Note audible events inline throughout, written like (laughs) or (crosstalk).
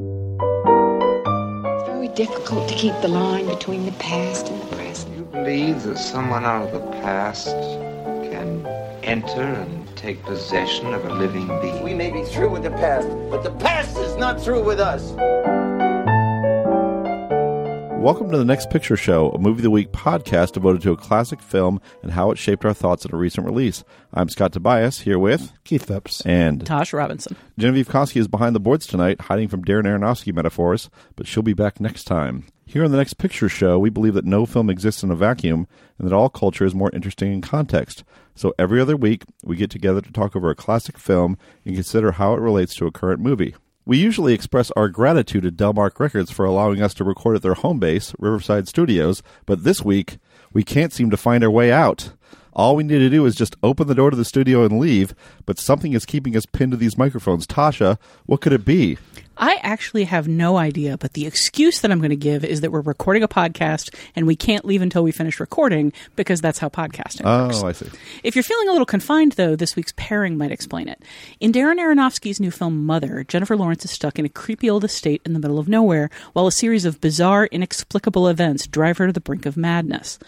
It's very difficult to keep the line between the past and the present. You believe that someone out of the past can enter and take possession of a living being? We may be through with the past, but the past is not through with us. Welcome to the Next Picture Show, a movie of the week podcast devoted to a classic film and how it shaped our thoughts at a recent release. I'm Scott Tobias here with Keith Phipps and Tasha Robinson. Genevieve Koski is behind the boards tonight, hiding from Darren Aronofsky metaphors, but she'll be back next time. Here on the Next Picture Show, we believe that no film exists in a vacuum and that all culture is more interesting in context. So every other week, we get together to talk over a classic film and consider how it relates to a current movie. We usually express our gratitude to Delmark Records for allowing us to record at their home base, Riverside Studios, but this week, we can't seem to find our way out. All we need to do is just open the door to the studio and leave, but something is keeping us pinned to these microphones. Tasha, what could it be? I actually have no idea, but the excuse that I'm going to give is that we're recording a podcast and we can't leave until we finish recording because that's how podcasting oh, works. Oh, I see. If you're feeling a little confined, though, this week's pairing might explain it. In Darren Aronofsky's new film Mother, Jennifer Lawrence is stuck in a creepy old estate in the middle of nowhere while a series of bizarre, inexplicable events drive her to the brink of madness.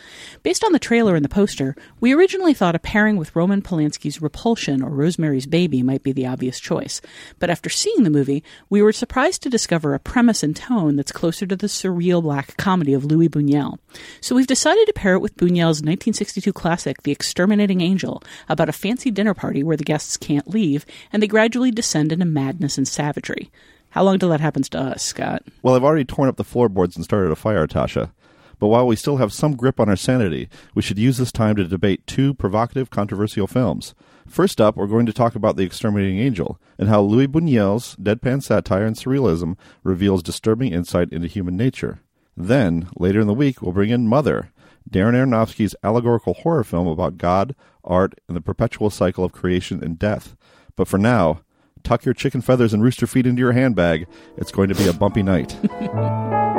Based on the trailer and the poster, we originally thought a pairing with Roman Polanski's Repulsion or Rosemary's Baby might be the obvious choice. But after seeing the movie, we were surprised to discover a premise and tone that's closer to the surreal black comedy of Luis Buñuel. So we've decided to pair it with Buñuel's 1962 classic, The Exterminating Angel, about a fancy dinner party where the guests can't leave and they gradually descend into madness and savagery. How long till that happens to us, Scott? Well, I've already torn up the floorboards and started a fire, Tasha. But while we still have some grip on our sanity, we should use this time to debate two provocative, controversial films. First up, we're going to talk about The Exterminating Angel and how Luis Buñuel's deadpan satire and surrealism reveals disturbing insight into human nature. Then, later in the week, we'll bring in Mother, Darren Aronofsky's allegorical horror film about God, art, and the perpetual cycle of creation and death. But for now, tuck your chicken feathers and rooster feet into your handbag. It's going to be a bumpy night. (laughs)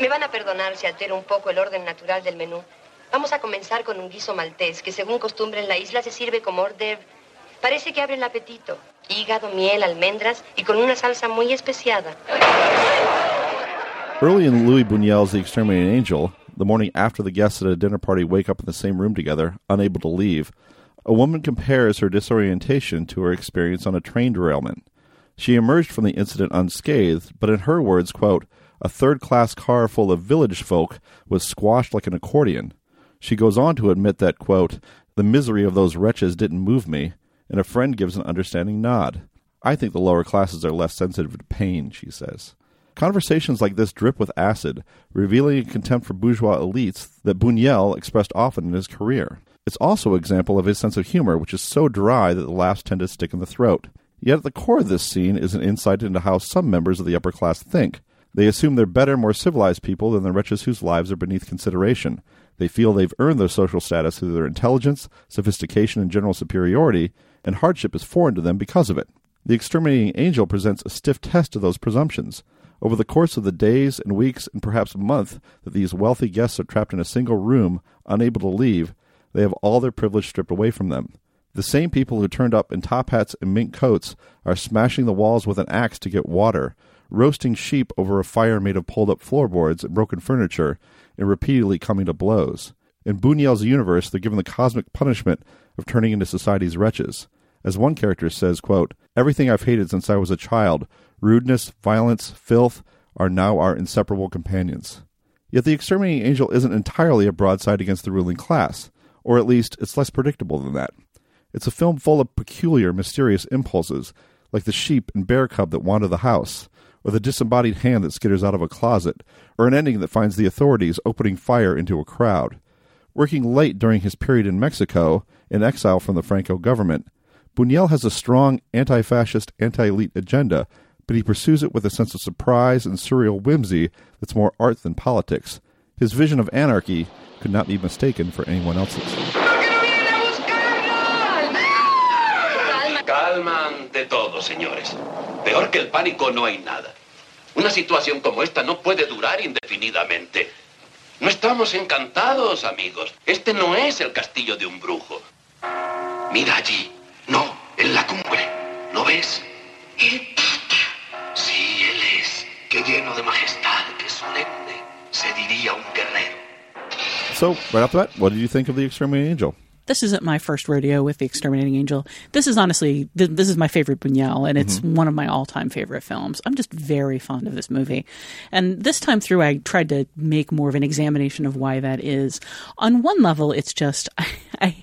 Me van a perdonar si altero un poco el orden natural del menú. Vamos a comenzar con un guiso maltés, que según costumbre en la isla se sirve como hors d'oeuvre. Parece que abre el apetito. Hígado, miel, almendras y con una salsa muy especiada. Early in Luis Buñuel's The Exterminating Angel, the morning after the guests at a dinner party wake up in the same room together, unable to leave, a woman compares her disorientation to her experience on a train derailment. She emerged from the incident unscathed, but in her words, quote, a third class car full of village folk was squashed like an accordion. She goes on to admit that, quote, the misery of those wretches didn't move me, and a friend gives an understanding nod. I think the lower classes are less sensitive to pain, she says. Conversations like this drip with acid, revealing a contempt for bourgeois elites that Buñuel expressed often in his career. It's also an example of his sense of humor, which is so dry that the laughs tend to stick in the throat. Yet at the core of this scene is an insight into how some members of the upper class think. They assume they're better, more civilized people than the wretches whose lives are beneath consideration. They feel they've earned their social status through their intelligence, sophistication, and general superiority, and hardship is foreign to them because of it. The exterminating angel presents a stiff test to those presumptions. Over the course of the days and weeks and perhaps month that these wealthy guests are trapped in a single room, unable to leave, they have all their privilege stripped away from them. The same people who turned up in top hats and mink coats are smashing the walls with an axe to get water, roasting sheep over a fire made of pulled up floorboards and broken furniture, and repeatedly coming to blows. In Buñuel's universe, they're given the cosmic punishment of turning into society's wretches. As one character says, quote, Everything I've hated since I was a child, rudeness, violence, filth, are now our inseparable companions. Yet the exterminating angel isn't entirely a broadside against the ruling class, or at least it's less predictable than that. It's a film full of peculiar, mysterious impulses, like the sheep and bear cub that wander the house, or the disembodied hand that skitters out of a closet, or an ending that finds the authorities opening fire into a crowd. Working late during his period in Mexico, in exile from the Franco government, Buñuel has a strong anti fascist, anti elite agenda, but he pursues it with a sense of surprise and surreal whimsy that's more art than politics. His vision of anarchy could not be mistaken for anyone else's. Calma ante todo, señores. Peor que el pánico no hay nada. Una situación como esta no puede durar indefinidamente. No estamos encantados, amigos. Este no es el castillo de un brujo. Mira allí. No, en la cumbre. ¿Lo ves? El. Sí, él es. Qué lleno de majestad, qué solemne. Se diría un guerrero. So, right off the bat, what did you think of The Exterminating Angel? This isn't my first rodeo with the exterminating angel. This is honestly th- this is my favorite buñuel and it's one of my all-time favorite films. I'm just very fond of this movie. And this time through i tried to make more of an examination of why that is. On one level it's just I, (laughs) I,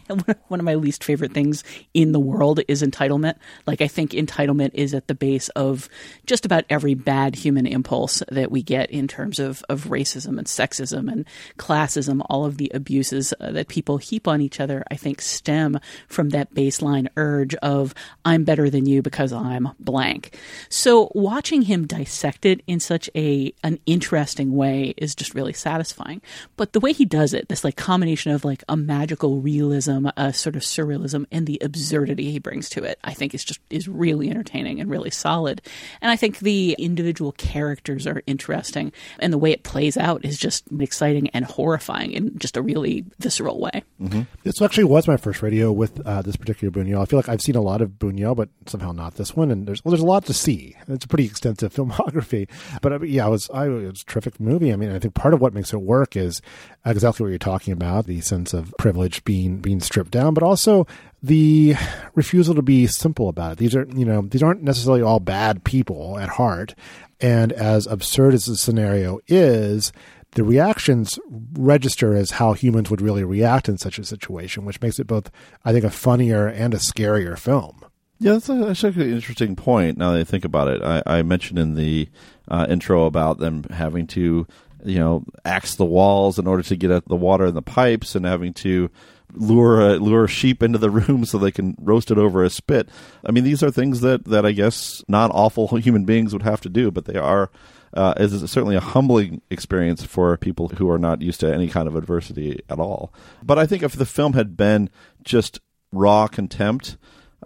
one of my least favorite things in the world is entitlement. Like i think entitlement is at the base of just about every bad human impulse that we get in terms of, of racism and sexism and classism all of the abuses uh, that people heap on each other I think stem from that baseline urge of I'm better than you because I'm blank. So watching him dissect it in such a an interesting way is just really satisfying. But the way he does it, this like combination of like a magical realism, a sort of surrealism, and the absurdity he brings to it, I think is just is really entertaining and really solid. And I think the individual characters are interesting, and the way it plays out is just exciting and horrifying in just a really visceral way. Mm-hmm. This actually was my first radio with uh, this particular Buñuel. I feel like I've seen a lot of Buñuel, but somehow not this one. And there's well, there's a lot to see. It's a pretty extensive (laughs) filmography. But uh, yeah, it was I, it was a terrific movie. I mean, I think part of what makes it work is exactly what you're talking about: the sense of privilege being being stripped down, but also the refusal to be simple about it. These are you know these aren't necessarily all bad people at heart. And as absurd as the scenario is, the reactions register as how humans would really react in such a situation, which makes it both, I think, a funnier and a scarier film. Yeah, that's actually an interesting point. Now that I think about it, I, I mentioned in the uh, intro about them having to, you know, axe the walls in order to get at the water in the pipes, and having to lure a, lure sheep into the room so they can roast it over a spit. I mean, these are things that that I guess non awful (laughs) human beings would have to do, but they are. Uh, is certainly a humbling experience for people who are not used to any kind of adversity at all. But I think if the film had been just raw contempt,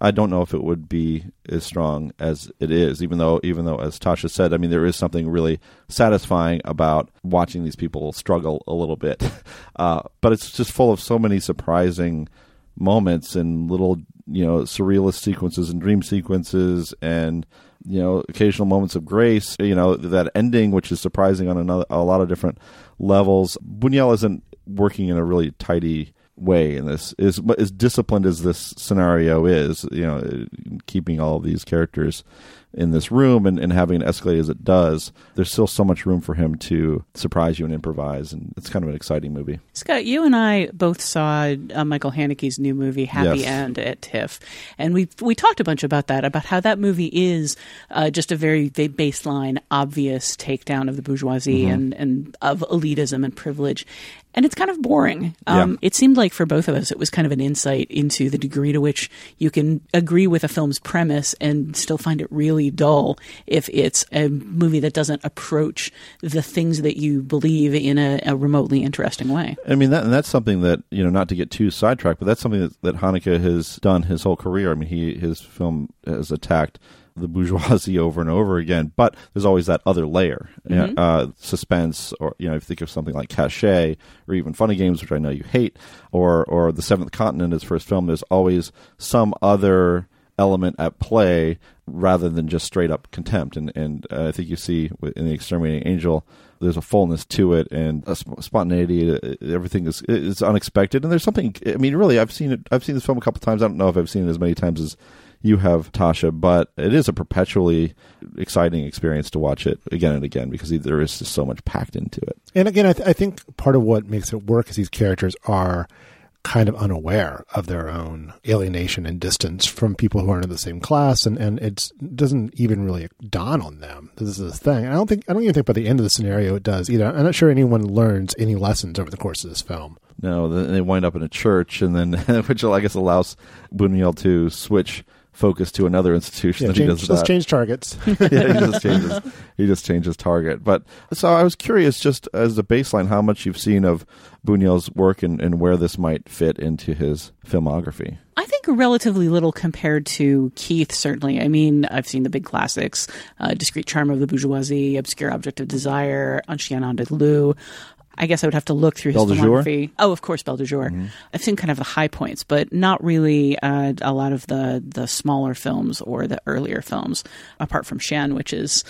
I don't know if it would be as strong as it is. Even though, even though, as Tasha said, I mean, there is something really satisfying about watching these people struggle a little bit. (laughs) Uh, but it's just full of so many surprising moments and little, you know, surrealist sequences and dream sequences and you know occasional moments of grace. You know that ending, which is surprising on another, a lot of different levels. Buñuel isn't working in a really tidy way in this is as disciplined as this scenario is you know keeping all these characters in this room and, and having it escalate as it does there's still so much room for him to surprise you and improvise and it's kind of an exciting movie Scott, you and I both saw uh, Michael Haneke's new movie Happy Yes. End at TIFF, and we we talked a bunch about that, about how that movie is uh, just a very baseline, obvious takedown of the bourgeoisie Mm-hmm. and and of elitism and privilege. And it's kind of boring. Um, Yeah. It seemed like for both of us, it was kind of an insight into the degree to which you can agree with a film's premise and still find it really dull if it's a movie that doesn't approach the things that you believe in a, a remotely interesting way. I mean that, and that's something that you know, not to get too sidetracked, but that's something that, that Haneke has done his whole career. I mean, he his film has attacked the bourgeoisie (laughs) over and over again, but there's always that other layer, yeah, uh, suspense, or you know, if you think of something like Caché, or even Funny Games, which I know you hate, or or The Seventh Continent, his first film. There's always some other element at play rather than just straight up contempt. And and uh, I think you see in the Exterminating Angel, there's a fullness to it and a sp- spontaneity. uh, Everything is is unexpected, and there's something. I mean, really, I've seen it. I've seen this film a couple times. I don't know if I've seen it as many times as you have, Tasha, but it is a perpetually exciting experience to watch it again and again because there is just so much packed into it. And again, I, th- I think part of what makes it work is these characters are kind of unaware of their own alienation and distance from people who aren't in the same class, and and it's, it doesn't even really dawn on them that this is a thing. And I don't think I don't even think by the end of the scenario it does either. I'm not sure anyone learns any lessons over the course of this film. No, they wind up in a church, and then (laughs) which I guess allows Buñuel to switch focus to another institution. Yeah, that change, he does let's that. change targets. (laughs) yeah, he just (laughs) changes. He just changes target. But so I was curious, just as a baseline, how much you've seen of Buñuel's work and, and where this might fit into his filmography. I think relatively little compared to Keith, certainly. I mean, I've seen the big classics uh, Discreet Charm of the Bourgeoisie, Obscure Object of Desire, Un Chien Andalou. I guess I would have to look through his Belle Jour? filmography. Oh, of course, Belle Jour. I've seen kind of the high points, but not really uh, a lot of the the smaller films or the earlier films, apart from Chien, which is.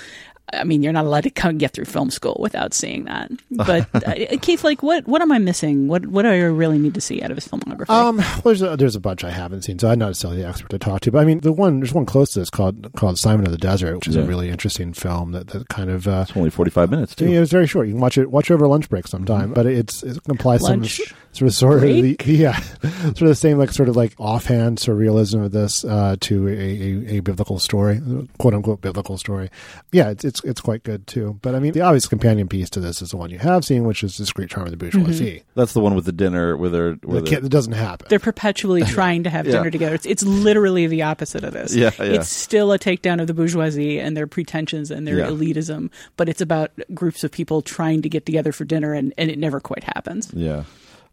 I mean, you're not allowed to come get through film school without seeing that. But (laughs) uh, Keith, like, what what am I missing? What what do I really need to see out of his filmography? Um, well, there's a, there's a bunch I haven't seen, so I'm not necessarily the expert to talk to. But I mean, the one there's one close to this called called Simon of the Desert, which is Yeah. a really interesting film that, that kind of uh, It's only 45 minutes, too. yeah, it's very short. You can watch it watch it over lunch break sometime, but it's it applies some sort of sort of the, yeah (laughs) sort of the same like sort of like offhand surrealism of this uh, to a, a, a biblical story, quote unquote biblical story. Yeah, it's it's it's quite good too. But I mean, the obvious companion piece to this is the one you have seen, which is Discreet Charm of the Bourgeoisie. Mm-hmm. That's the one with the dinner where they're. Where The it doesn't happen. They're perpetually (laughs) trying to have Yeah. dinner together. It's, it's literally the opposite of this. Yeah, yeah. It's still a takedown of the bourgeoisie and their pretensions and their Yeah. elitism, but it's about groups of people trying to get together for dinner, and, and it never quite happens. Yeah,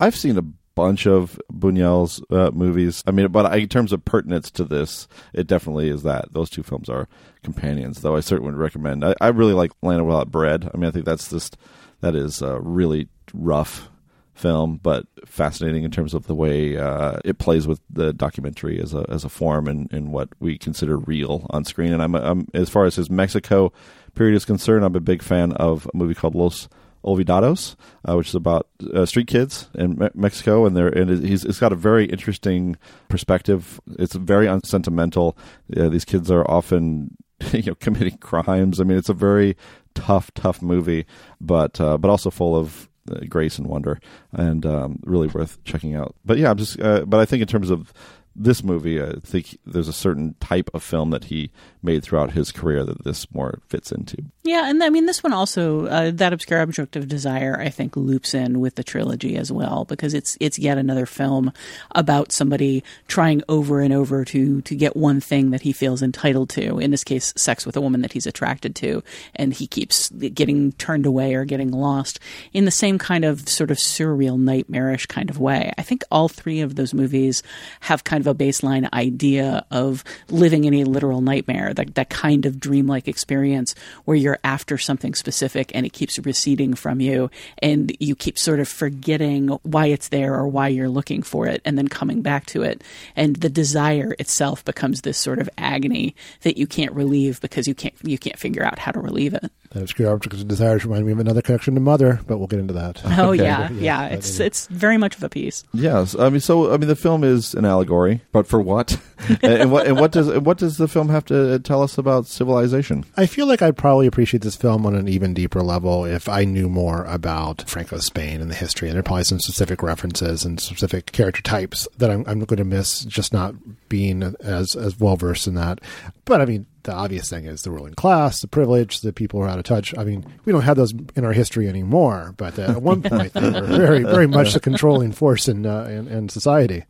I've seen a bunch of Buñuel's uh, movies. I mean, but I, in terms of pertinence to this, it definitely is that those two films are companions. Though I certainly would recommend. I, I really like Land Without Bread. I mean, I think that's just that is a really rough film, but fascinating in terms of the way uh, it plays with the documentary as a as a form and, and what we consider real on screen. And I'm, I'm as far as his Mexico period is concerned, I'm a big fan of a movie called Los Olvidados, uh, which is about uh, street kids in Me- Mexico, and they're and he's it's got a very interesting perspective. It's very unsentimental. Uh, these kids are often (laughs) you know committing crimes. I mean, it's a very tough, tough movie, but uh, but also full of uh, grace and wonder, and um, really worth checking out. But yeah, I'm just. Uh, but I think in terms of this movie, I think there's a certain type of film that he made throughout his career that this more fits into. Yeah, and I mean, this one also, uh, that obscure object of desire, I think loops in with the trilogy as well because it's it's yet another film about somebody trying over and over to to get one thing that he feels entitled to. In this case, sex with a woman that he's attracted to, and he keeps getting turned away or getting lost in the same kind of sort of surreal, nightmarish kind of way. I think all three of those movies have kind of a baseline idea of living in a literal nightmare, that that kind of dreamlike experience where you're after something specific and it keeps receding from you and you keep sort of forgetting why it's there or why you're looking for it and then coming back to it and the desire itself becomes this sort of agony that you can't relieve because you can't you can't figure out how to relieve it. That obscure object of desire remind me of another connection to Mother, but we'll get into that. (laughs) Oh Okay. yeah, Yeah, yeah, it's is- it's very much of a piece. Yes, I mean, so I mean, the film is an allegory, but for what? (laughs) and, and what? And what does what does the film have to tell us about civilization? I feel like I'd probably appreciate this film on an even deeper level if I knew more about Franco Spain and the history. And there are probably some specific references and specific character types that I'm, I'm going to miss just not being as as well versed in that. But I mean, the obvious thing is the ruling class, the privilege, the people who are out of touch. I mean, we don't have those in our history anymore, but uh, at one (laughs) point they were very, very much the controlling force in, uh, in in society.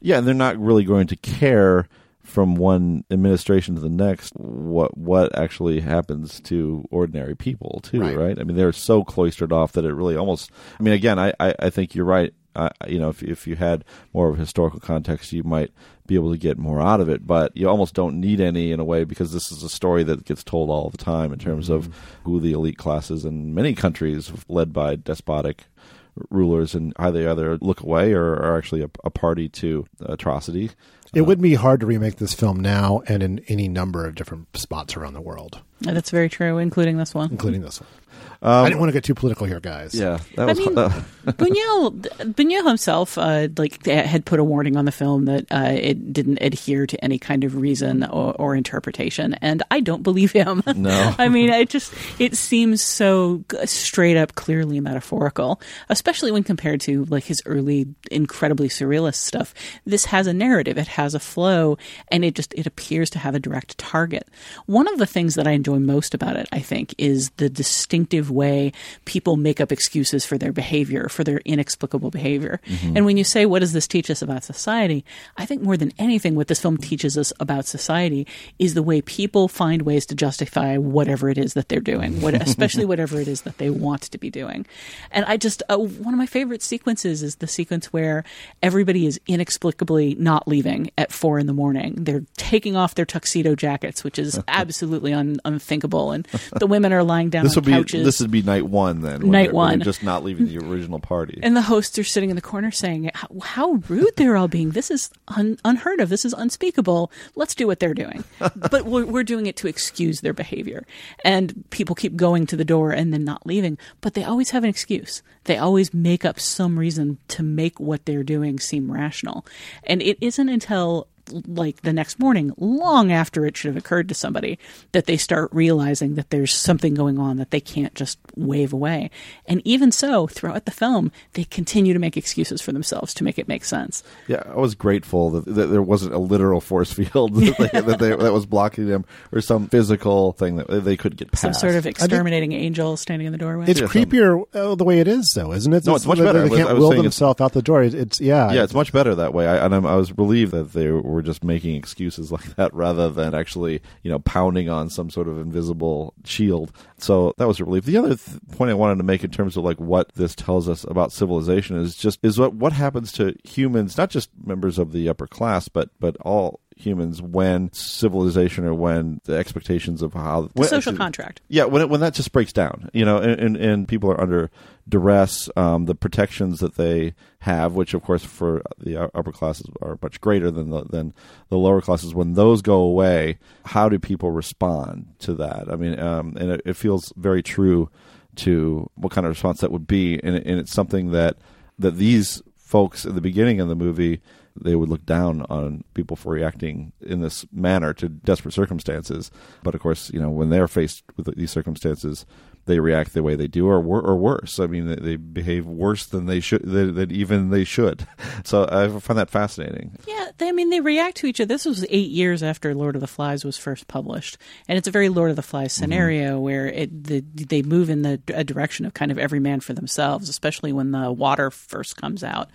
Yeah, and they're not really going to care from one administration to the next what what actually happens to ordinary people too, Right. right? I mean, they're so cloistered off that it really almost. I mean, again, I I, I think you're right. I, you know, if if you had more of a historical context, you might be able to get more out of it. But you almost don't need any in a way because this is a story that gets told all the time in terms of mm-hmm. who the elite classes in many countries led by despotic rulers, and how they either look away or are actually a, a party to atrocity. It uh, would be hard to remake this film now and in any number of different spots around the world, That's very true, including this one. including this one. I didn't want to get too political here, guys. Yeah, that I mean, uh, (laughs) Buñuel, Buñuel himself, uh, like had put a warning on the film that uh, it didn't adhere to any kind of reason or, or interpretation, and I don't believe him. (laughs) No. (laughs) I mean, it just it seems so straight up, clearly metaphorical, especially when compared to like his early, incredibly surrealist stuff. This has a narrative, it has a flow, and it just it appears to have a direct target. One of the things that I enjoy most about it, I think, is the distinctive way people make up excuses for their behavior, for their inexplicable behavior. And when you say, what does this teach us about society? I think more than anything, what this film teaches us about society is the way people find ways to justify whatever it is that they're doing, what, (laughs) especially whatever it is that they want to be doing. And I just, uh, one of my favorite sequences is the sequence where everybody is inexplicably not leaving at four in the morning. They're taking off their tuxedo jackets, which is (laughs) absolutely un- unthinkable. And the women are lying down this on would be couches. This would be night one then. when Night they're- when they're one. just not leaving the original party. And the hosts are sitting in the corner saying, "How, how rude they're all being! This is un- unheard of. This is unspeakable. Let's do what they're doing." (laughs) but we're, we're doing it to excuse their behavior. And people keep going to the door and then not leaving, but they always have an excuse. They always make up some reason to make what they're doing seem rational. And it isn't until like the next morning, long after it should have occurred to somebody, that they start realizing that there's something going on that they can't just wave away. And even so, throughout the film, they continue to make excuses for themselves to make it make sense. Yeah, I was grateful that, that there wasn't a literal force field (laughs) that, they, that, they, that was blocking them, or some physical thing that they could get past. Some sort of exterminating angel standing in the doorway. It's Yeah, creepier uh, the way it is, though, isn't it? No, it's much better. They can't I will themselves out the door. It- It's yeah, yeah, it's much better that way. I, and I'm, I was relieved that they were just making excuses (laughs) like that rather than actually, you know, pounding on some sort of invisible shield. So that was a relief. The other th- point I wanted to make in terms of like what this tells us about civilization is just is what what happens to humans, not just members of the upper class, but but all humans when civilization or when the expectations of how the when- social actually- contract. yeah, when it, when that just breaks down, you know, and, and, and people are under duress, um, the protections that they have, which of course for the upper classes are much greater than the than the lower classes. When those go away, how do people respond to that? I mean, um, and it, it feels very true to what kind of response that would be, and, and it's something that that these folks in the beginning of the movie they would look down on people for reacting in this manner to desperate circumstances. But of course, you know, when they're faced with these circumstances, they react the way they do, or wor- or worse. I mean, they, they behave worse than they should, than, even they should. (laughs) So I find that fascinating. Yeah, they, I mean, they react to each other. This was eight years after Lord of the Flies was first published, and it's a very Lord of the Flies mm-hmm. scenario where it the, they move in the a direction of kind of every man for themselves, especially when the water first comes out.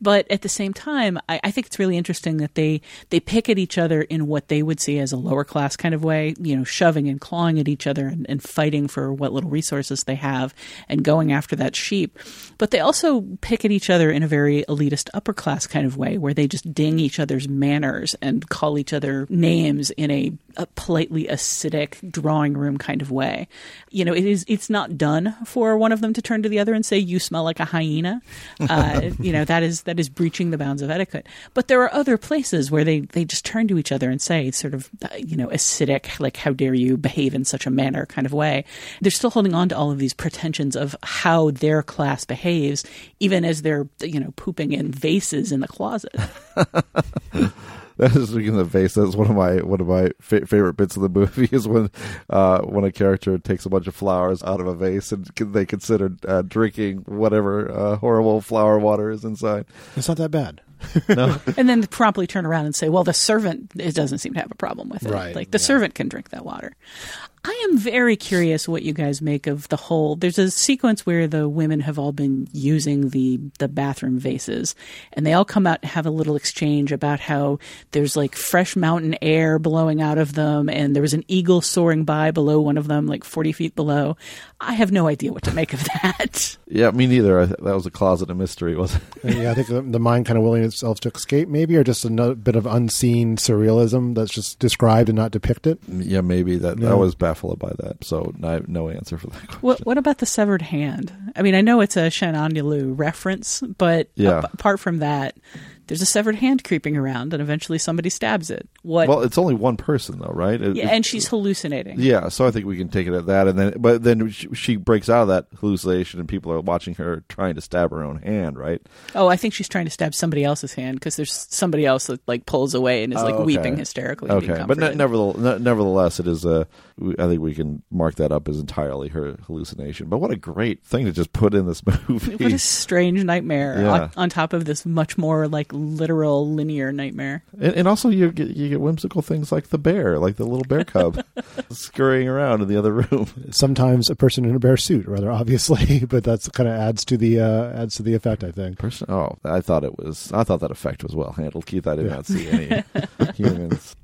But at the same time, I, I think it's really interesting that they they pick at each other in what they would see as a lower class kind of way, you know, shoving and clawing at each other and, and fighting for what little resources they have and going after that sheep. But they also pick at each other in a very elitist upper class kind of way where they just ding each other's manners and call each other names in a, a politely acidic drawing room kind of way. You know, it is it's not done for one of them to turn to the other and say you smell like a hyena. (laughs) Uh, you know, that is that is breaching the bounds of etiquette. But there are other places where they they just turn to each other and say sort of uh, you know acidic like how dare you behave in such a manner kind of way. They're still holding on to all of these pretensions of how their class behaves even as they're you know pooping in vases in the closet. (laughs) That is speaking of the vase. That's one of my one of my fa- favorite bits of the movie (laughs) is when uh, when a character takes a bunch of flowers out of a vase and c- they consider uh, drinking whatever uh, horrible flower water is inside. It's not that bad. (laughs) No, and then promptly turn around and say, "Well, the servant it doesn't seem to have a problem with it. Right, Like the yeah. servant can drink that water." I am very curious what you guys make of the whole. There's a sequence where the women have all been using the the bathroom vases, and they all come out and have a little exchange about how there's like fresh mountain air blowing out of them, and there was an eagle soaring by below one of them, like 40 feet below. I have no idea what to make of that. (laughs) yeah, me neither. I, that was a closet of mystery, wasn't it? Uh, yeah, I think the, the mind kind of willing. itself to escape, maybe, or just a bit of unseen surrealism that's just described and not depicted. Mm, yeah, maybe that. No. I was baffled by that, so I have no answer for that question. What What about the severed hand? I mean, I know it's a Chien Andalou reference, but Yeah. ap- apart from that, there's a severed hand creeping around, and eventually somebody stabs it. What? Well, it's only one person though, right? It- yeah, and she's hallucinating. Yeah, so I think we can take it at that, and then but then she, she breaks out of that hallucination, and people are watching her trying to stab her own hand, right? Oh, I think she's trying to stab somebody else's hand because there's somebody else that like pulls away and is like Oh, okay. weeping hysterically. Okay, but ne- nevertheless, ne- nevertheless, it is a. I think we can mark that up as entirely her hallucination. But what a great thing to just put in this (laughs) movie! What a strange nightmare Yeah. on, on top of this much more like literal linear nightmare. And, and also, you get you get whimsical things like the bear, like the little bear cub (laughs) scurrying around in the other room. Sometimes a person in a bear suit, rather obviously, (laughs) but that's kind of adds to the uh, adds to the effect. I think. Person, oh, I thought it was. I thought that effect was well handled, Keith. I did Yeah. not see any (laughs) humans.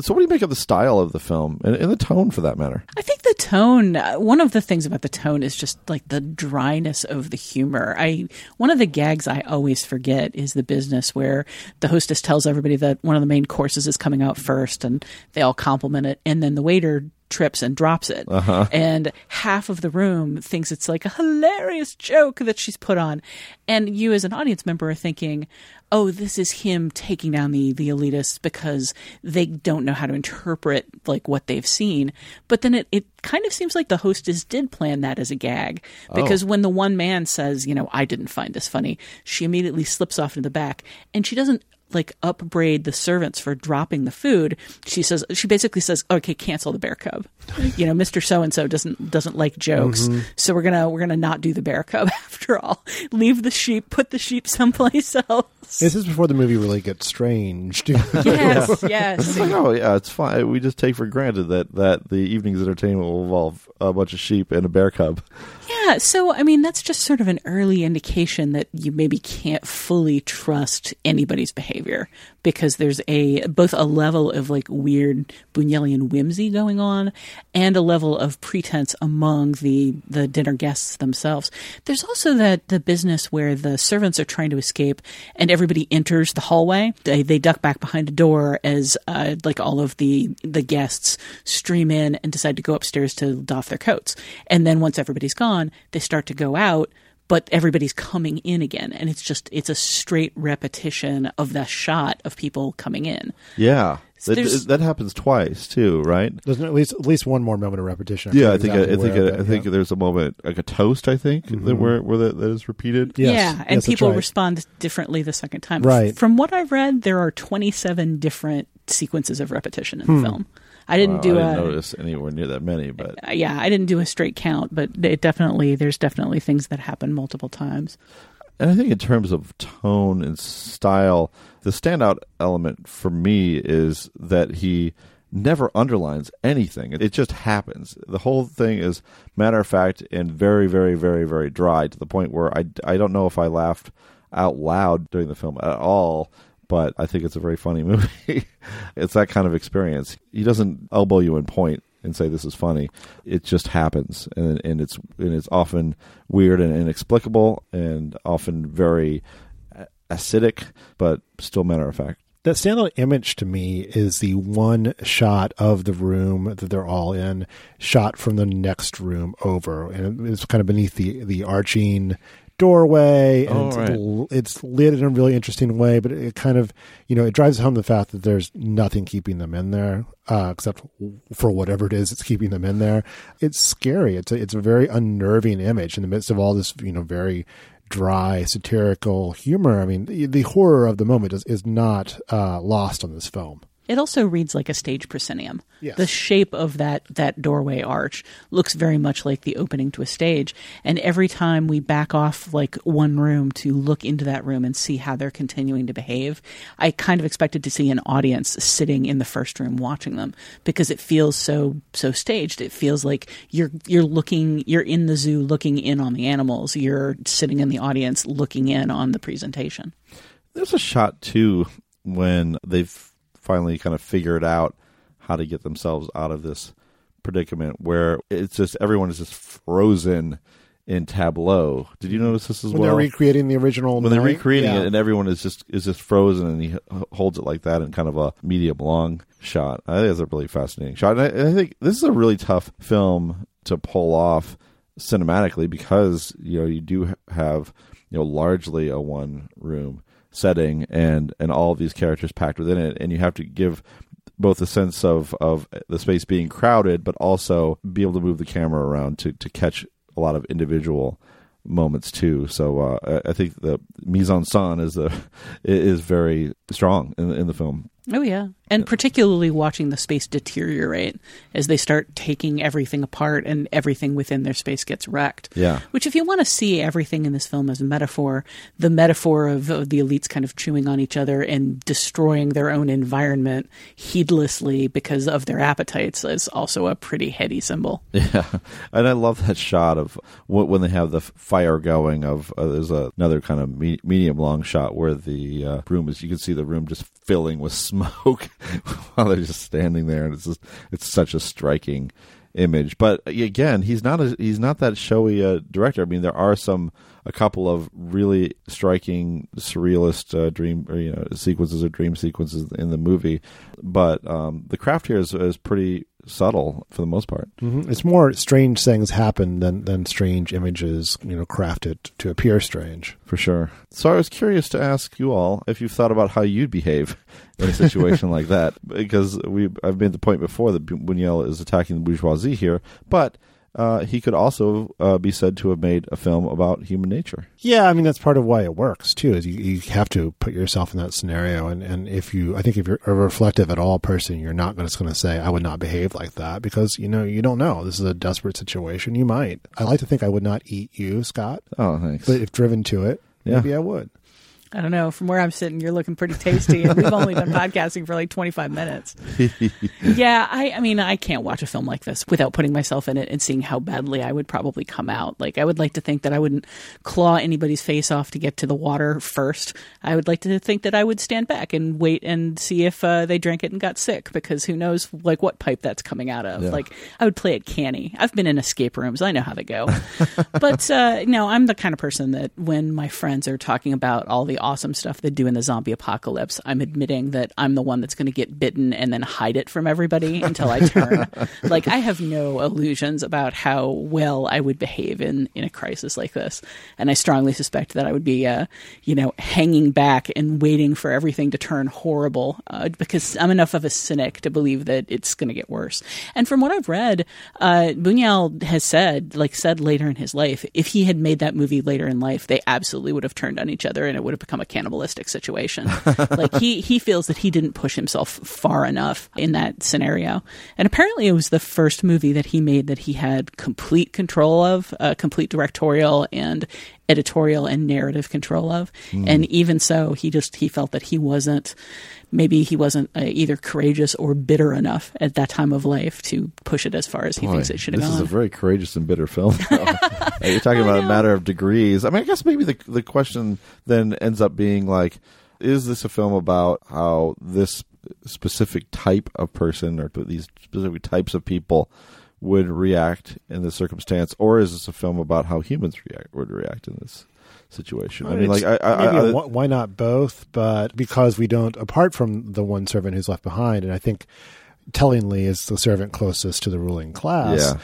So, what do you make of the style of the film and, and the tone, for that matter? I think the tone. uh, One of the things about the tone is just like the dryness of the humor. I one of the gags I always forget is the business where the hostess tells everybody that one of the main courses is coming out first, and they all compliment it, and then the waiter trips and drops it, Uh-huh. and half of the room thinks it's like a hilarious joke that she's put on, and you as an audience member are thinking. Oh, this is him taking down the the elitists because they don't know how to interpret like what they've seen. But then it, it kind of seems like the hostess did plan that as a gag because Oh. when the one man says, you know, I didn't find this funny, she immediately slips off into the back and she doesn't like upbraid the servants for dropping the food. She says she basically says, "Okay, cancel the bear cub." (laughs) you know, Mister So and So doesn't doesn't like jokes, Mhm. so we're gonna we're gonna not do the bear cub (laughs) after all. Leave the sheep, put the sheep someplace (laughs) else. This is before the movie really gets strange. Yes, yes. Like, oh yeah, it's fine. We just take for granted that that the evening's entertainment will involve a bunch of sheep and a bear cub. Yeah, so I mean that's just sort of an early indication that you maybe can't fully trust anybody's behavior because there's a both a level of like weird Buñuelian whimsy going on and a level of pretense among the the dinner guests themselves. There's also that the business where the servants are trying to escape and everybody enters the hallway. They, they duck back behind a door as uh, like all of the the guests stream in and decide to go upstairs to doff their coats. And then once everybody's gone, they start to go out, but everybody's coming in again, and it's just it's a straight repetition of the shot of people coming in. Yeah, So that, that happens twice too, right? There's at least at least one more moment of repetition. Yeah, I think exactly I, think where, I, but, think yeah. there's a moment like a toast. I think that Mhm. where where that, that is repeated. Yes. Yeah, and Yes, people right. respond differently the second time. Right. From what I've read, there are 27 different sequences of repetition in Hmm. the film. I didn't Wow, do I a didn't notice anywhere near that many, but uh, yeah, I didn't do a straight count, but it definitely there's definitely things that happen multiple times. And I think in terms of tone and style, the standout element for me is that he never underlines anything. It just happens. The whole thing is matter of fact and very, very, very, very dry to the point where I, I don't know if I laughed out loud during the film at all, but I think it's a very funny (laughs) movie. it's that kind of experience. He doesn't elbow you in point and say this is funny. It just happens, and and it's and it's often weird and inexplicable, and often very acidic, but still matter of fact. That standout image to me is the one shot of the room that they're all in, shot from the next room over, and it's kind of beneath the the arching doorway, and Oh, it's, right. it's lit in a really interesting way. But it kind of, you know, it drives home the fact that there's nothing keeping them in there, uh, except for whatever it is that's keeping them in there. It's scary. It's a, it's a very unnerving image in the midst of all this, you know, very dry satirical humor. I mean, the, the horror of the moment is, is not uh, lost on this film. It also reads like a stage proscenium. Yes. The shape of that that doorway arch looks very much like the opening to a stage. And every time we back off like one room to look into that room and see how they're continuing to behave, I kind of expected to see an audience sitting in the first room watching them because it feels so so staged. It feels like you're you're looking you're in the zoo looking in on the animals. You're sitting in the audience looking in on the presentation. There's a shot too when they've finally kind of figured out how to get themselves out of this predicament where it's just everyone is just frozen in Tableau. Did you notice this as when well? they're recreating the original. when they're recreating Yeah. it and everyone is just is just frozen and he holds it like that in kind of a medium long shot. I think it's a really fascinating shot. And I, and I think this is a really tough film to pull off cinematically because you know you do have you know largely a one room setting and and all of these characters packed within it and you have to give both a sense of of the space being crowded but also be able to move the camera around to to catch a lot of individual moments too. So uh, I I think the mise en scène is a (laughs) is very strong in the, in the film. Oh yeah, and particularly watching the space deteriorate as they start taking everything apart and everything within their space gets wrecked. Yeah. Which, if you want to see everything in this film as a metaphor, the metaphor of, of the elites kind of chewing on each other and destroying their own environment heedlessly because of their appetites is also a pretty heady symbol. (laughs) Yeah, and I love that shot of when they have the fire going. Of uh, there's a, another kind of me- medium long shot where the uh, room is. You can see the room just filling with smoke (laughs) while they're just standing there, and it's just it's such a striking image. But again, he's not a, he's not that showy uh, director. I mean, there are some a couple of really striking surrealist uh, dream or you know sequences or dream sequences in the movie, but um, the craft here is, is pretty subtle for the most part. Mhm. It's more strange things happen than than strange images, you know, crafted to appear strange. For sure. So I was curious to ask you all if you've thought about how you'd behave (laughs) in a situation like that, because we I've made the point before that Buñuel is attacking the bourgeoisie here, but uh, he could also uh, be said to have made a film about human nature. Yeah, I mean that's part of why it works too. Is you, you have to put yourself in that scenario, and and if you, I think if you're a reflective at all person, you're not just going to say I would not behave like that because you know you don't know. This is a desperate situation. You might. I like to think I would not eat you, Scott, Oh, thanks. but if driven to it, Yeah. maybe I would. I don't know. From where I'm sitting, you're looking pretty tasty, and we've only been podcasting for like 25 minutes. (laughs) yeah, I, I mean, I can't watch a film like this without putting myself in it and seeing how badly I would probably come out. Like, I would like to think that I wouldn't claw anybody's face off to get to the water first. I would like to think that I would stand back and wait and see if uh, they drank it and got sick, because who knows, like, what pipe that's coming out of. Yeah. Like, I would play it canny. I've been in escape rooms. I know how they go. (laughs) but uh, no, I'm the kind of person that when my friends are talking about all the awesome stuff they do in the zombie apocalypse, I'm admitting that I'm the one that's going to get bitten and then hide it from everybody until I turn. (laughs) like I have no illusions about how well I would behave in in a crisis like this, and I strongly suspect that I would be, uh, you know, hanging back and waiting for everything to turn horrible uh, because I'm enough of a cynic to believe that it's going to get worse. And from what I've read, uh, Buñuel has said, like said later in his life, if he had made that movie later in life, they absolutely would have turned on each other and it would have become a cannibalistic situation. (laughs) like he he feels that he didn't push himself far enough in that scenario. And apparently, it was the first movie that he made that he had complete control of, uh, complete directorial and editorial and narrative control of. Hmm. And even so, he just he felt that he wasn't maybe he wasn't uh, either courageous or bitter enough at that time of life to push it as far as he Boy, thinks it should have this is a very courageous and bitter film. (laughs) You're talking about a matter of degrees. I mean, I guess maybe the the question then ends up being like, is this a film about how this specific type of person or these specific types of people would react in this circumstance, or is this a film about how humans react would react in this situation? I mean, like, I, It's I, maybe I, a wh- why not both? But because we don't, apart from the one servant who's left behind, and I think tellingly is the servant closest to the ruling class. Yeah.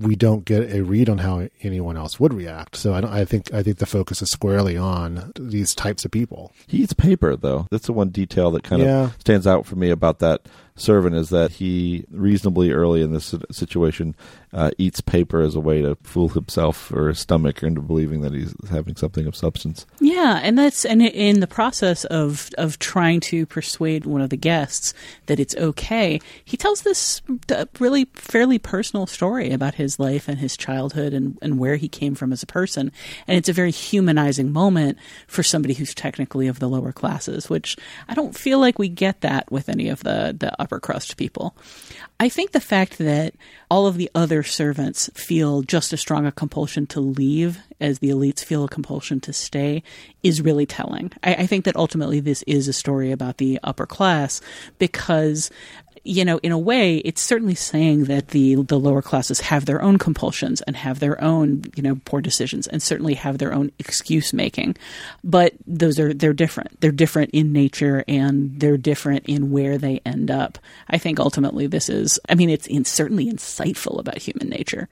We don't get a read on how anyone else would react. So I, don't, I think I think the focus is squarely on these types of people. He eats paper, though. That's the one detail that kind Yeah. of stands out for me about that servant is that he reasonably early in this situation uh, eats paper as a way to fool himself or his stomach into believing that he's having something of substance. Yeah, and that's and in the process of of trying to persuade one of the guests that it's okay, he tells this really fairly personal story about his life and his childhood and and where he came from as a person, and it's a very humanizing moment for somebody who's technically of the lower classes, which I don't feel like we get that with any of the the upper crust people. I think the fact that all of the other servants feel just as strong a compulsion to leave as the elites feel a compulsion to stay is really telling. I, I think that ultimately this is a story about the upper class because you know, in a way, it's certainly saying that the the lower classes have their own compulsions and have their own, you know, poor decisions and certainly have their own excuse making. But those are they're different. They're different in nature and they're different in where they end up. I think ultimately this is I mean, it's in, certainly insightful about human nature.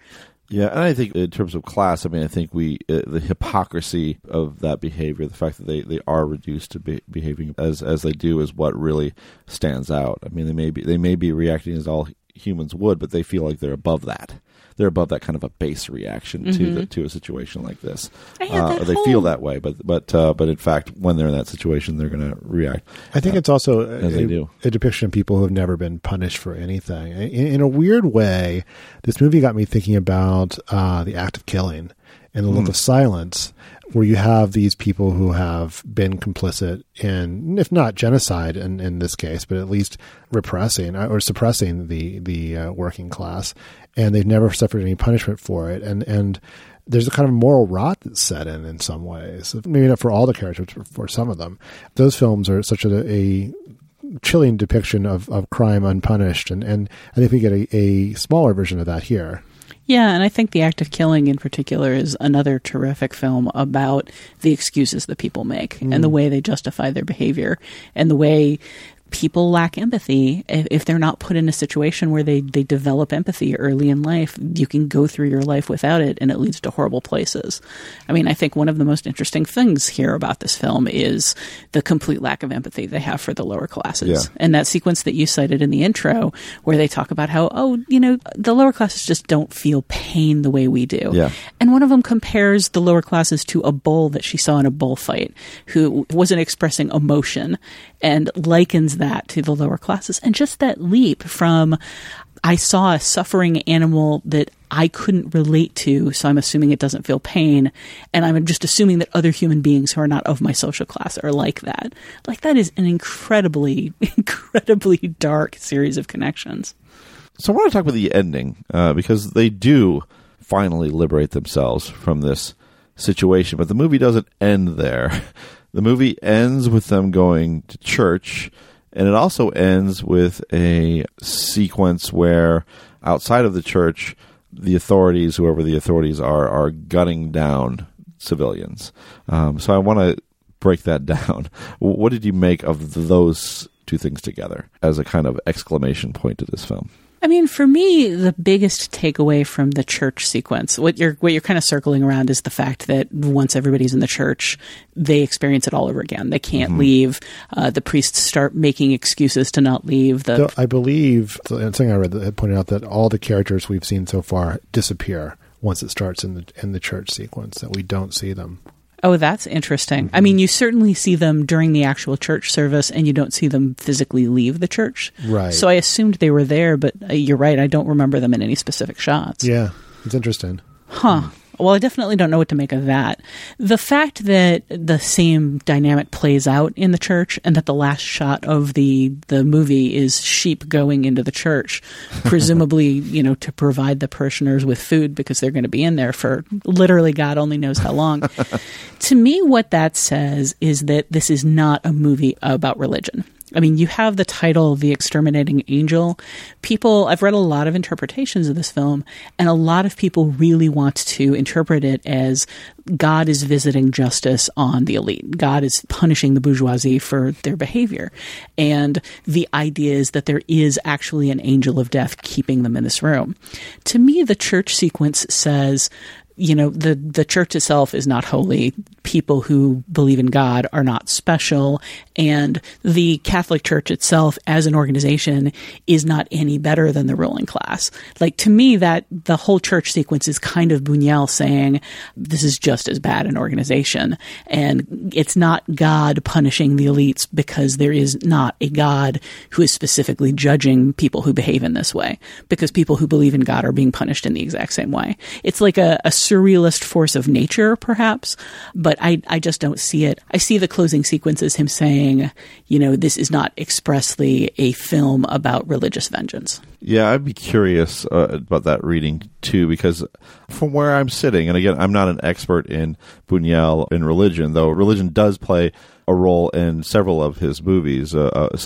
Yeah, and I think in terms of class, I mean, I think we uh, the hypocrisy of that behavior, the fact that they, they are reduced to be, behaving as as they do, is what really stands out. I mean, they may be they may be reacting as all humans would, but they feel like they're above that they're above that kind of a base reaction mm-hmm. to the, to a situation like this. Uh, they whole... feel that way, but but uh, but in fact, when they're in that situation, they're going to react. I think uh, it's also a, a, depiction of people who have never been punished for anything. In, in a weird way, this movie got me thinking about uh, the act of killing and the look mm. of silence where you have these people who have been complicit in, if not genocide in, in this case, but at least repressing or suppressing the the uh, working class, and they've never suffered any punishment for it, and and there's a kind of moral rot that's set in in some ways. Maybe not for all the characters, but for some of them. Those films are such a, a chilling depiction of, of crime unpunished, and, and I think we get a, a smaller version of that here. Yeah, and I think The Act of Killing in particular is another terrific film about the excuses that people make mm. and the mm. way they justify their behavior and the way people lack empathy if they're not put in a situation where they, they develop empathy early in life you can go through your life without it and it leads to horrible places i mean i think one of the most interesting things here about this film is the complete lack of empathy they have for the lower classes yeah. and that sequence that you cited in the intro where they talk about how oh you know the lower classes just don't feel pain the way we do yeah. and one of them compares the lower classes to a bull that she saw in a bullfight who wasn't expressing emotion and likens that to the lower classes. And just that leap from I saw a suffering animal that I couldn't relate to, so I'm assuming it doesn't feel pain, and I'm just assuming that other human beings who are not of my social class are like that. Like that is an incredibly, (laughs) incredibly dark series of connections. So I want to talk about the ending uh, because they do finally liberate themselves from this situation, but the movie doesn't end there. (laughs) The movie ends with them going to church, and it also ends with a sequence where outside of the church, the authorities, whoever the authorities are, are gunning down civilians. Um, so I want to break that (laughs) down. What did you make of those two things together as a kind of exclamation point to this film? I mean, for me, the biggest takeaway from the church sequence, what you're what you're kind of circling around is the fact that once everybody's in the church, they experience it all over again. They can't mm-hmm. leave. Uh, the priests start making excuses to not leave. The I believe something I read that pointed out that all the characters we've seen so far disappear once it starts in the in the church sequence. That we don't see them. Oh, that's interesting. Mm-hmm. I mean, you certainly see them during the actual church service, and you don't see them physically leave the church. Right. So I assumed they were there, but uh, you're right. I don't remember them in any specific shots. Yeah, it's interesting. Huh. Well, I definitely don't know what to make of that. The fact that the same dynamic plays out in the church and that the last shot of the the movie is sheep going into the church, (laughs) presumably, you know, to provide the parishioners with food because they're going to be in there for literally God only knows how long. (laughs) to me, what that says is that this is not a movie about religion. I mean, you have the title The Exterminating Angel. People, I've read a lot of interpretations of this film, and a lot of people really want to interpret it as God is visiting justice on the elite. God is punishing the bourgeoisie for their behavior. And the idea is that there is actually an angel of death keeping them in this room. To me, the church sequence says you know the the church itself is not holy. People who believe in god are not special. And the catholic church itself as an organization is not any better than the ruling class. Like to me that the whole church sequence is kind of buñuel saying this is just as bad an organization. And it's not god punishing the elites because there is not a god who is specifically judging people who behave in this way. Because people who believe in god are being punished in the exact same way. It's like a, a surrealist force of nature, perhaps, but I, I just don't see it. I see the closing sequence as him saying, you know, this is not expressly a film about religious vengeance. Yeah, I'd be curious uh, about that reading too, because from where I'm sitting, and again, I'm not an expert in Buñuel in religion, though religion does play a role in several of his movies. Uh, uh,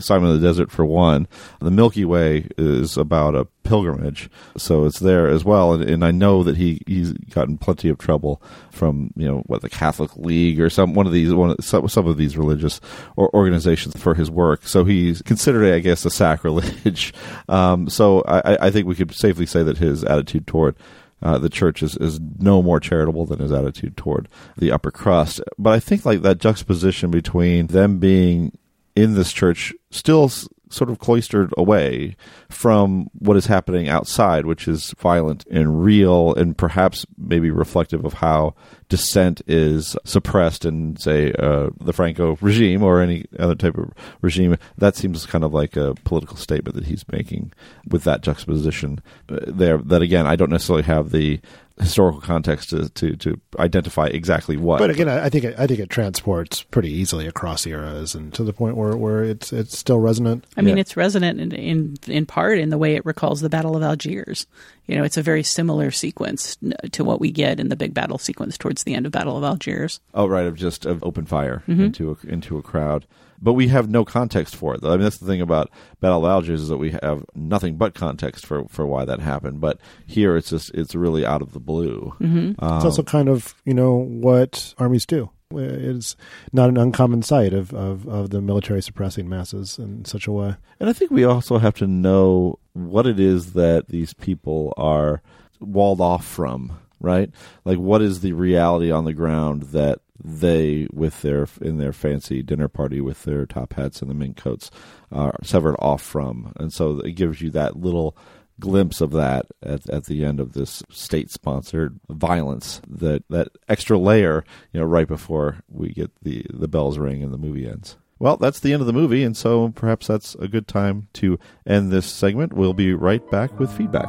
Simon of the Desert, for one. The Milky Way is about a pilgrimage, so it's there as well. And, and I know that he he's gotten plenty of trouble from you know what the Catholic League or some one of these one some, some of these religious or organizations for his work. So he's considered, I guess, a sacrilege. (laughs) Um, so I, I think we could safely say that his attitude toward uh, the church is, is no more charitable than his attitude toward the upper crust. But I think like that juxtaposition between them being in this church still sort of cloistered away from what is happening outside, which is violent and real, and perhaps maybe reflective of how dissent is suppressed in, say, uh, the Franco regime or any other type of regime. That seems kind of like a political statement that he's making with that juxtaposition uh, there. That again, I don't necessarily have the historical context to, to, to identify exactly what. But again, I think it, I think it transports pretty easily across eras and to the point where, where it's it's still resonant. I mean, it's resonant in, in in part in the way it recalls the Battle of Algiers. You know, it's a very similar sequence to what we get in the big battle sequence towards the end of Battle of Algiers. Oh, right, of just of open fire Mhm. into a, into a crowd. But we have no context for it. I mean, that's the thing about Battle of Algiers is that we have nothing but context for, for why that happened. But here, it's just it's really out of the blue. Mhm. Um, it's also kind of you know what armies do. It's not an uncommon sight of, of, of the military suppressing masses in such a way. And I think we also have to know what it is that these people are walled off from, right? Like what is the reality on the ground that they with their in their fancy dinner party with their top hats and the mink coats are severed off from. And so it gives you that little glimpse of that at, at the end of this state sponsored violence that that extra layer you know right before we get the the bells ring and the movie ends well that's the end of the movie and so perhaps that's a good time to end this segment we'll be right back with feedback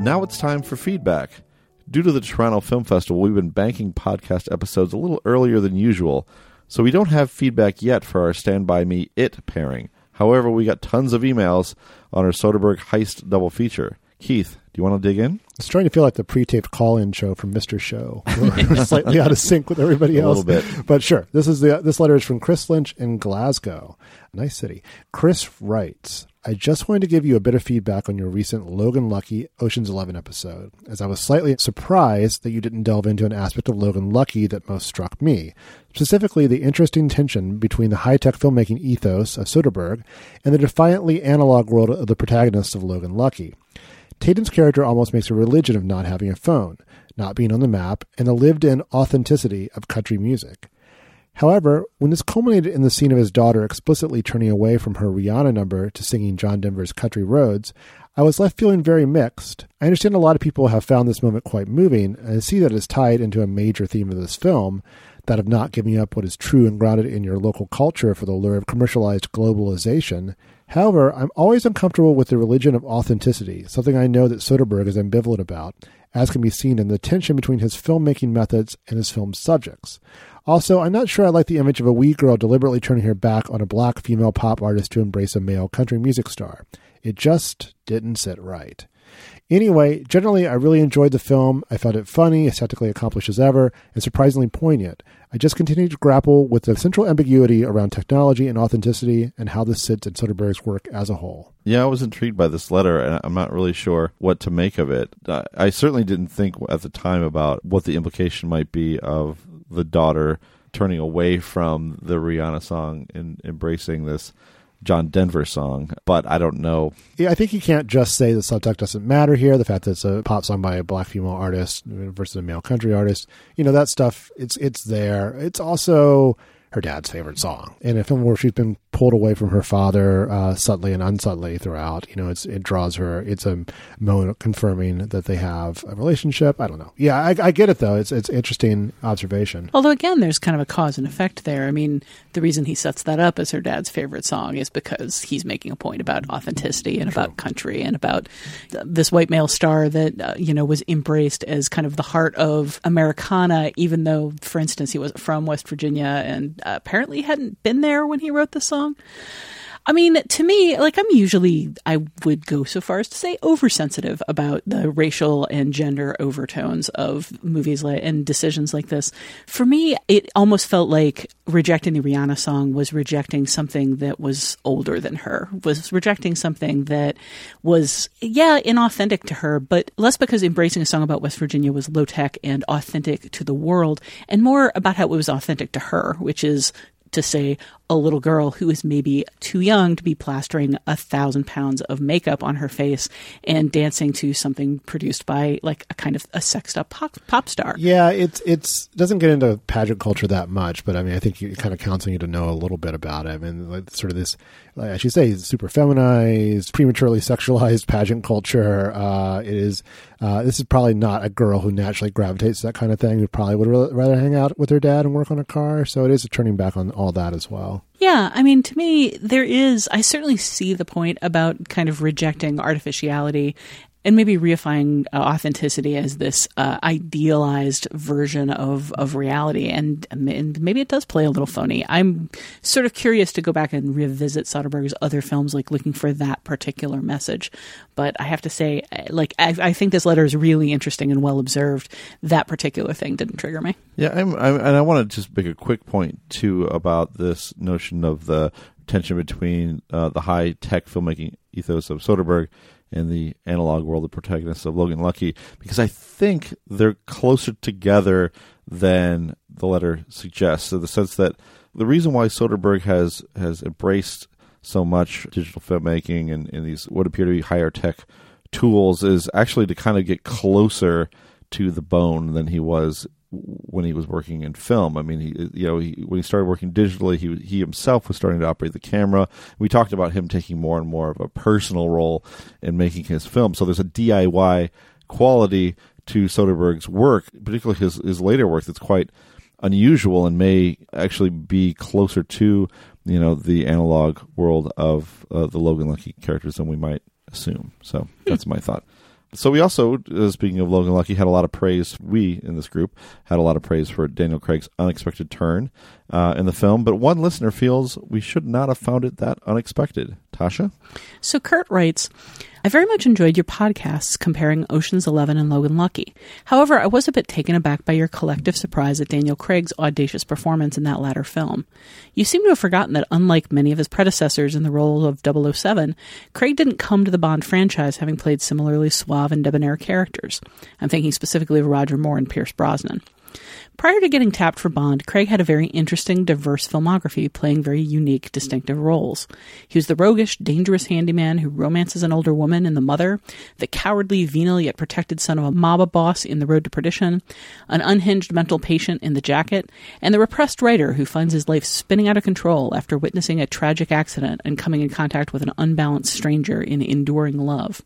now it's time for feedback Due to the Toronto Film Festival, we've been banking podcast episodes a little earlier than usual, so we don't have feedback yet for our Stand By Me It pairing. However, we got tons of emails on our Soderbergh Heist double feature. Keith, do you want to dig in? It's starting to feel like the pre-taped call-in show from Mr. Show, We're (laughs) slightly out of sync with everybody else. A else. little bit. but sure. This is the this letter is from Chris Lynch in Glasgow, nice city. Chris writes, "I just wanted to give you a bit of feedback on your recent Logan Lucky Ocean's Eleven episode, as I was slightly surprised that you didn't delve into an aspect of Logan Lucky that most struck me, specifically the interesting tension between the high-tech filmmaking ethos of Soderbergh and the defiantly analog world of the protagonists of Logan Lucky." Tatum's character almost makes a religion of not having a phone, not being on the map, and the lived in authenticity of country music. However, when this culminated in the scene of his daughter explicitly turning away from her Rihanna number to singing John Denver's Country Roads, I was left feeling very mixed. I understand a lot of people have found this moment quite moving, and I see that it's tied into a major theme of this film that of not giving up what is true and grounded in your local culture for the lure of commercialized globalization. However, I'm always uncomfortable with the religion of authenticity, something I know that Soderbergh is ambivalent about, as can be seen in the tension between his filmmaking methods and his film subjects. Also, I'm not sure I like the image of a wee girl deliberately turning her back on a black female pop artist to embrace a male country music star. It just didn't sit right. Anyway, generally, I really enjoyed the film. I found it funny, aesthetically accomplished as ever, and surprisingly poignant. I just continue to grapple with the central ambiguity around technology and authenticity and how this sits in Soderbergh's work as a whole. Yeah, I was intrigued by this letter, and I'm not really sure what to make of it. I I certainly didn't think at the time about what the implication might be of the daughter turning away from the Rihanna song and embracing this John Denver song, but I don't know. Yeah, I think you can't just say the subtext doesn't matter here. The fact that it's a pop song by a black female artist versus a male country artist, you know, that stuff, it's it's there. It's also her dad's favorite song. In a film where she's been pulled away from her father uh, subtly and unsubtly throughout, you know, it's it draws her. It's a moment confirming that they have a relationship. I don't know. Yeah, I, I get it though. It's it's interesting observation. Although again, there's kind of a cause and effect there. I mean, the reason he sets that up as her dad's favorite song is because he's making a point about authenticity and about country and about th- this white male star that uh, you know was embraced as kind of the heart of Americana, even though, for instance, he was from West Virginia and uh, apparently hadn't been there when he wrote the song. I mean, to me, like I'm usually, I would go so far as to say oversensitive about the racial and gender overtones of movies like, and decisions like this. For me, it almost felt like rejecting the Rihanna song was rejecting something that was older than her, was rejecting something that was, yeah, inauthentic to her, but less because embracing a song about West Virginia was low tech and authentic to the world, and more about how it was authentic to her, which is to say a little girl who is maybe too young to be plastering a thousand pounds of makeup on her face and dancing to something produced by like a kind of a sexed up pop, pop star. Yeah, it's it's doesn't get into pageant culture that much, but I mean, I think it kind of counts on you to know a little bit about it. I mean, like sort of this, like I should say, super feminized, prematurely sexualized pageant culture. Uh, it is. Uh, this is probably not a girl who naturally gravitates to that kind of thing. Who probably would rather hang out with her dad and work on a car. So it is a turning back on all that as well. Yeah, I mean, to me, there is, I certainly see the point about kind of rejecting artificiality and maybe reifying uh, authenticity as this uh, idealized version of, of reality. And, and maybe it does play a little phony. I'm sort of curious to go back and revisit Soderbergh's other films, like looking for that particular message. But I have to say, uh, like, I, I think this letter is really interesting and well observed. That particular thing didn't trigger me. Yeah, I'm, I'm, and I want to just make a quick point, too, about this notion of the tension between uh, the high tech filmmaking ethos of Soderbergh in the analog world, the protagonists of Logan Lucky, because I think they're closer together than the letter suggests. So the sense that the reason why Soderbergh has has embraced so much digital filmmaking and, and these what appear to be higher tech tools is actually to kind of get closer to the bone than he was when he was working in film. I mean, he you know he, when he started working digitally, he he himself was starting to operate the camera. We talked about him taking more and more of a personal role in making his film. So there's a DIY quality to Soderbergh's work, particularly his his later work, that's quite unusual and may actually be closer to you know the analog world of uh, the Logan Lucky characters than we might assume. So that's my thought. So we also, uh, speaking of Logan Lucky, had a lot of praise. We in this group had a lot of praise for Daniel Craig's unexpected turn uh, in the film, but one listener feels we should not have found it that unexpected. Tasha, So Kurt writes, I very much enjoyed your podcasts comparing Ocean's Eleven and Logan Lucky. However, I was a bit taken aback by your collective surprise at Daniel Craig's audacious performance in that latter film. You seem to have forgotten that, unlike many of his predecessors in the role of 007, Craig didn't come to the Bond franchise having played similarly suave and debonair characters. I'm thinking specifically of Roger Moore and Pierce Brosnan. Prior to getting tapped for Bond, Craig had a very interesting, diverse filmography, playing very unique, distinctive roles. He was the roguish, dangerous handyman who romances an older woman in The Mother, the cowardly, venal yet protected son of a mob boss in The Road to Perdition, an unhinged mental patient in The Jacket, and the repressed writer who finds his life spinning out of control after witnessing a tragic accident and coming in contact with an unbalanced stranger in enduring love.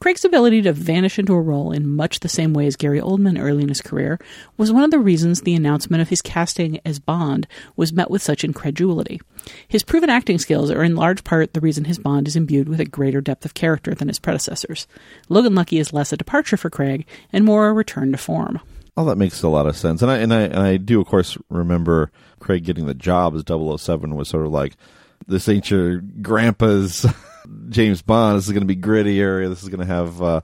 Craig's ability to vanish into a role in much the same way as Gary Oldman early in his career was one of the reasons the announcement of his casting as Bond was met with such incredulity. His proven acting skills are in large part the reason his Bond is imbued with a greater depth of character than his predecessors. Logan Lucky is less a departure for Craig and more a return to form. Oh, that makes a lot of sense, and I and I and I do, of course, remember Craig getting the job as 007 was sort of like this ain't your grandpa's James Bond. This is going to be grittier. This is going to have uh,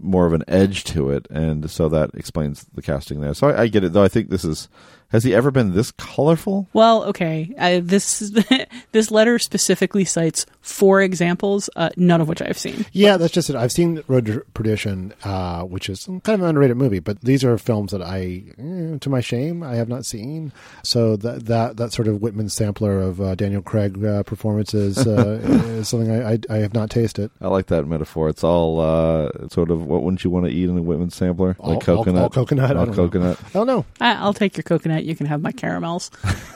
more of an edge to it, and so that explains the casting there. So I, I get it, though. I think this is has he ever been this colorful? Well, okay. I, this (laughs) this letter specifically cites four examples, uh, none of which I've seen. Yeah, that's just it. I've seen Road to Perdition, uh, which is kind of an underrated movie, but these are films that I, eh, to my shame, I have not seen. So that that that sort of Whitman sampler of uh, Daniel Craig uh, performances uh, (laughs) is something I, I, I have not tasted. I like that metaphor. It's all uh, sort of what wouldn't you want to eat in a Whitman sampler? All- like coconut, all- all coconut? All don't know. coconut. I don't know. I, I'll take your coconut. You can have my caramels.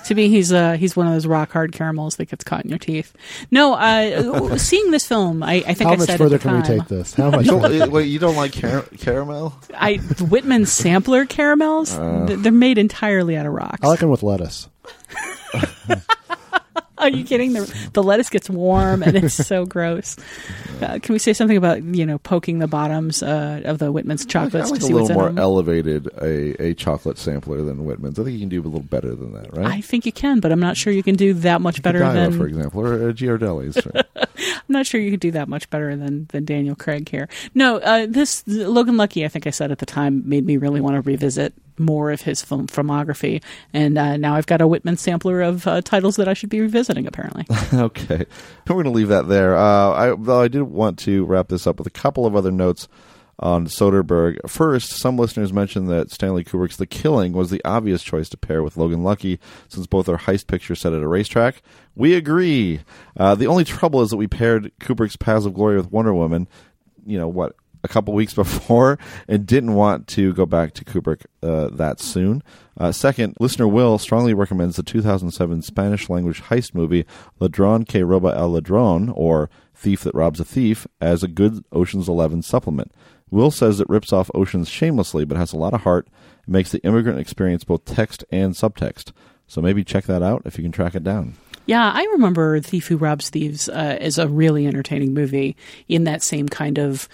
to me, he's uh, he's one of those rock hard caramels that gets caught in your teeth. No, uh, (laughs) seeing this film, I, I think How I much said further at the can we take this? How much? You don't, wait, you don't like car- caramel? I Whitman sampler caramels. Uh. they're made entirely out of rocks. I like them with lettuce. (laughs) Are you kidding? The, the lettuce gets warm and it's so (laughs) gross. Uh, can we say something about you know poking the bottoms uh, of the Whitman's chocolates I like to a little more elevated a, a chocolate sampler than Whitman's. I think you can do a little better than that, right? I think you can, but I'm not sure you can do that much better Godiva, than for example, or uh, Giardelli's. (laughs) I'm not sure you could do that much better than than Daniel Craig here. No, uh, this Logan Lucky, I think I said at the time, made me really want to revisit more of his film filmography, and uh, now I've got a Whitman sampler of uh, titles that I should be revisiting. Apparently, (laughs) okay, we're going to leave that there. Uh, I, though I did want to wrap this up with a couple of other notes on Soderbergh. First, some listeners mentioned that Stanley Kubrick's The Killing was the obvious choice to pair with Logan Lucky, since both are heist pictures set at a racetrack. We agree. Uh, the only trouble is that we paired Kubrick's Paths of Glory with Wonder Woman. You know what? A couple weeks (laughs) before, and didn't want to go back to Kubrick uh, that soon. Uh, second, listener Will strongly recommends the 2007 Spanish language heist movie Ladron que roba el ladrón, or Thief That Robs a Thief, as a good Ocean's Eleven supplement. Will says it rips off Oceans shamelessly, but has a lot of heart and makes the immigrant experience both text and subtext. So maybe check that out if you can track it down. yeah, I remember Thief Who Robs Thieves uh, as a really entertaining movie in that same kind of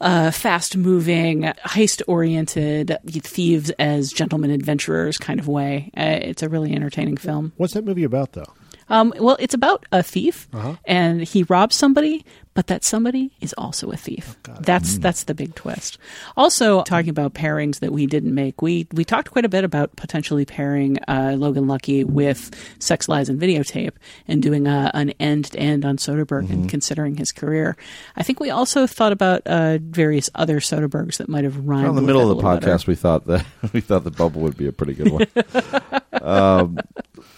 uh, fast moving, heist oriented thieves as gentlemen adventurers kind of way. Uh, it's a really entertaining film. What's that movie about, though? Um, well, it's about a thief, Uh-huh. and he robs somebody, but that somebody is also a thief. that's that's the big twist. Also, talking about pairings that we didn't make, we we talked quite a bit about potentially pairing uh, Logan Lucky with Sex, Lies, and Videotape, and doing a, an end to end on Soderbergh and considering his career. I think we also thought about uh, various other Soderberghs that might have rhymed. in the middle of the little better. podcast, we thought that (laughs) we thought the bubble would be a pretty good one. (laughs) um,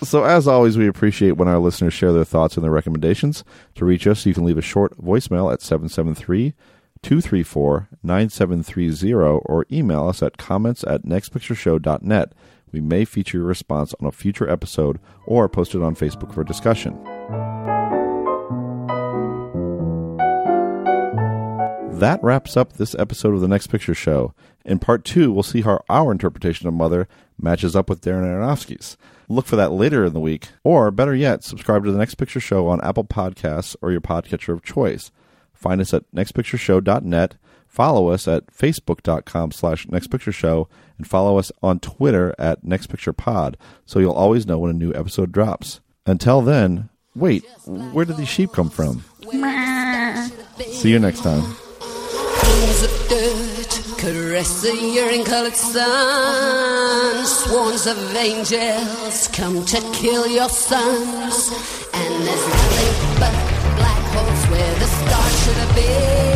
so, as always, we appreciate when our listeners share their thoughts and their recommendations. To reach us, you can leave a short voicemail at 773 234 9730 or email us at comments at nextpictureshow.net. We may feature your response on a future episode or post it on Facebook for discussion. That wraps up this episode of the Next Picture Show. In part two, we'll see how our interpretation of Mother matches up with Darren Aronofsky's. Look for that later in the week, or better yet, subscribe to the Next Picture Show on Apple Podcasts or your podcatcher of choice. Find us at nextpictureshow.net, follow us at facebook.com slash nextpictureshow, and follow us on Twitter at nextpicturepod so you'll always know when a new episode drops. Until then, wait, where did these sheep come from? See you next time. Caress the urine-colored sun. Swarms of angels come to kill your sons. And there's nothing but black holes where the stars should have been.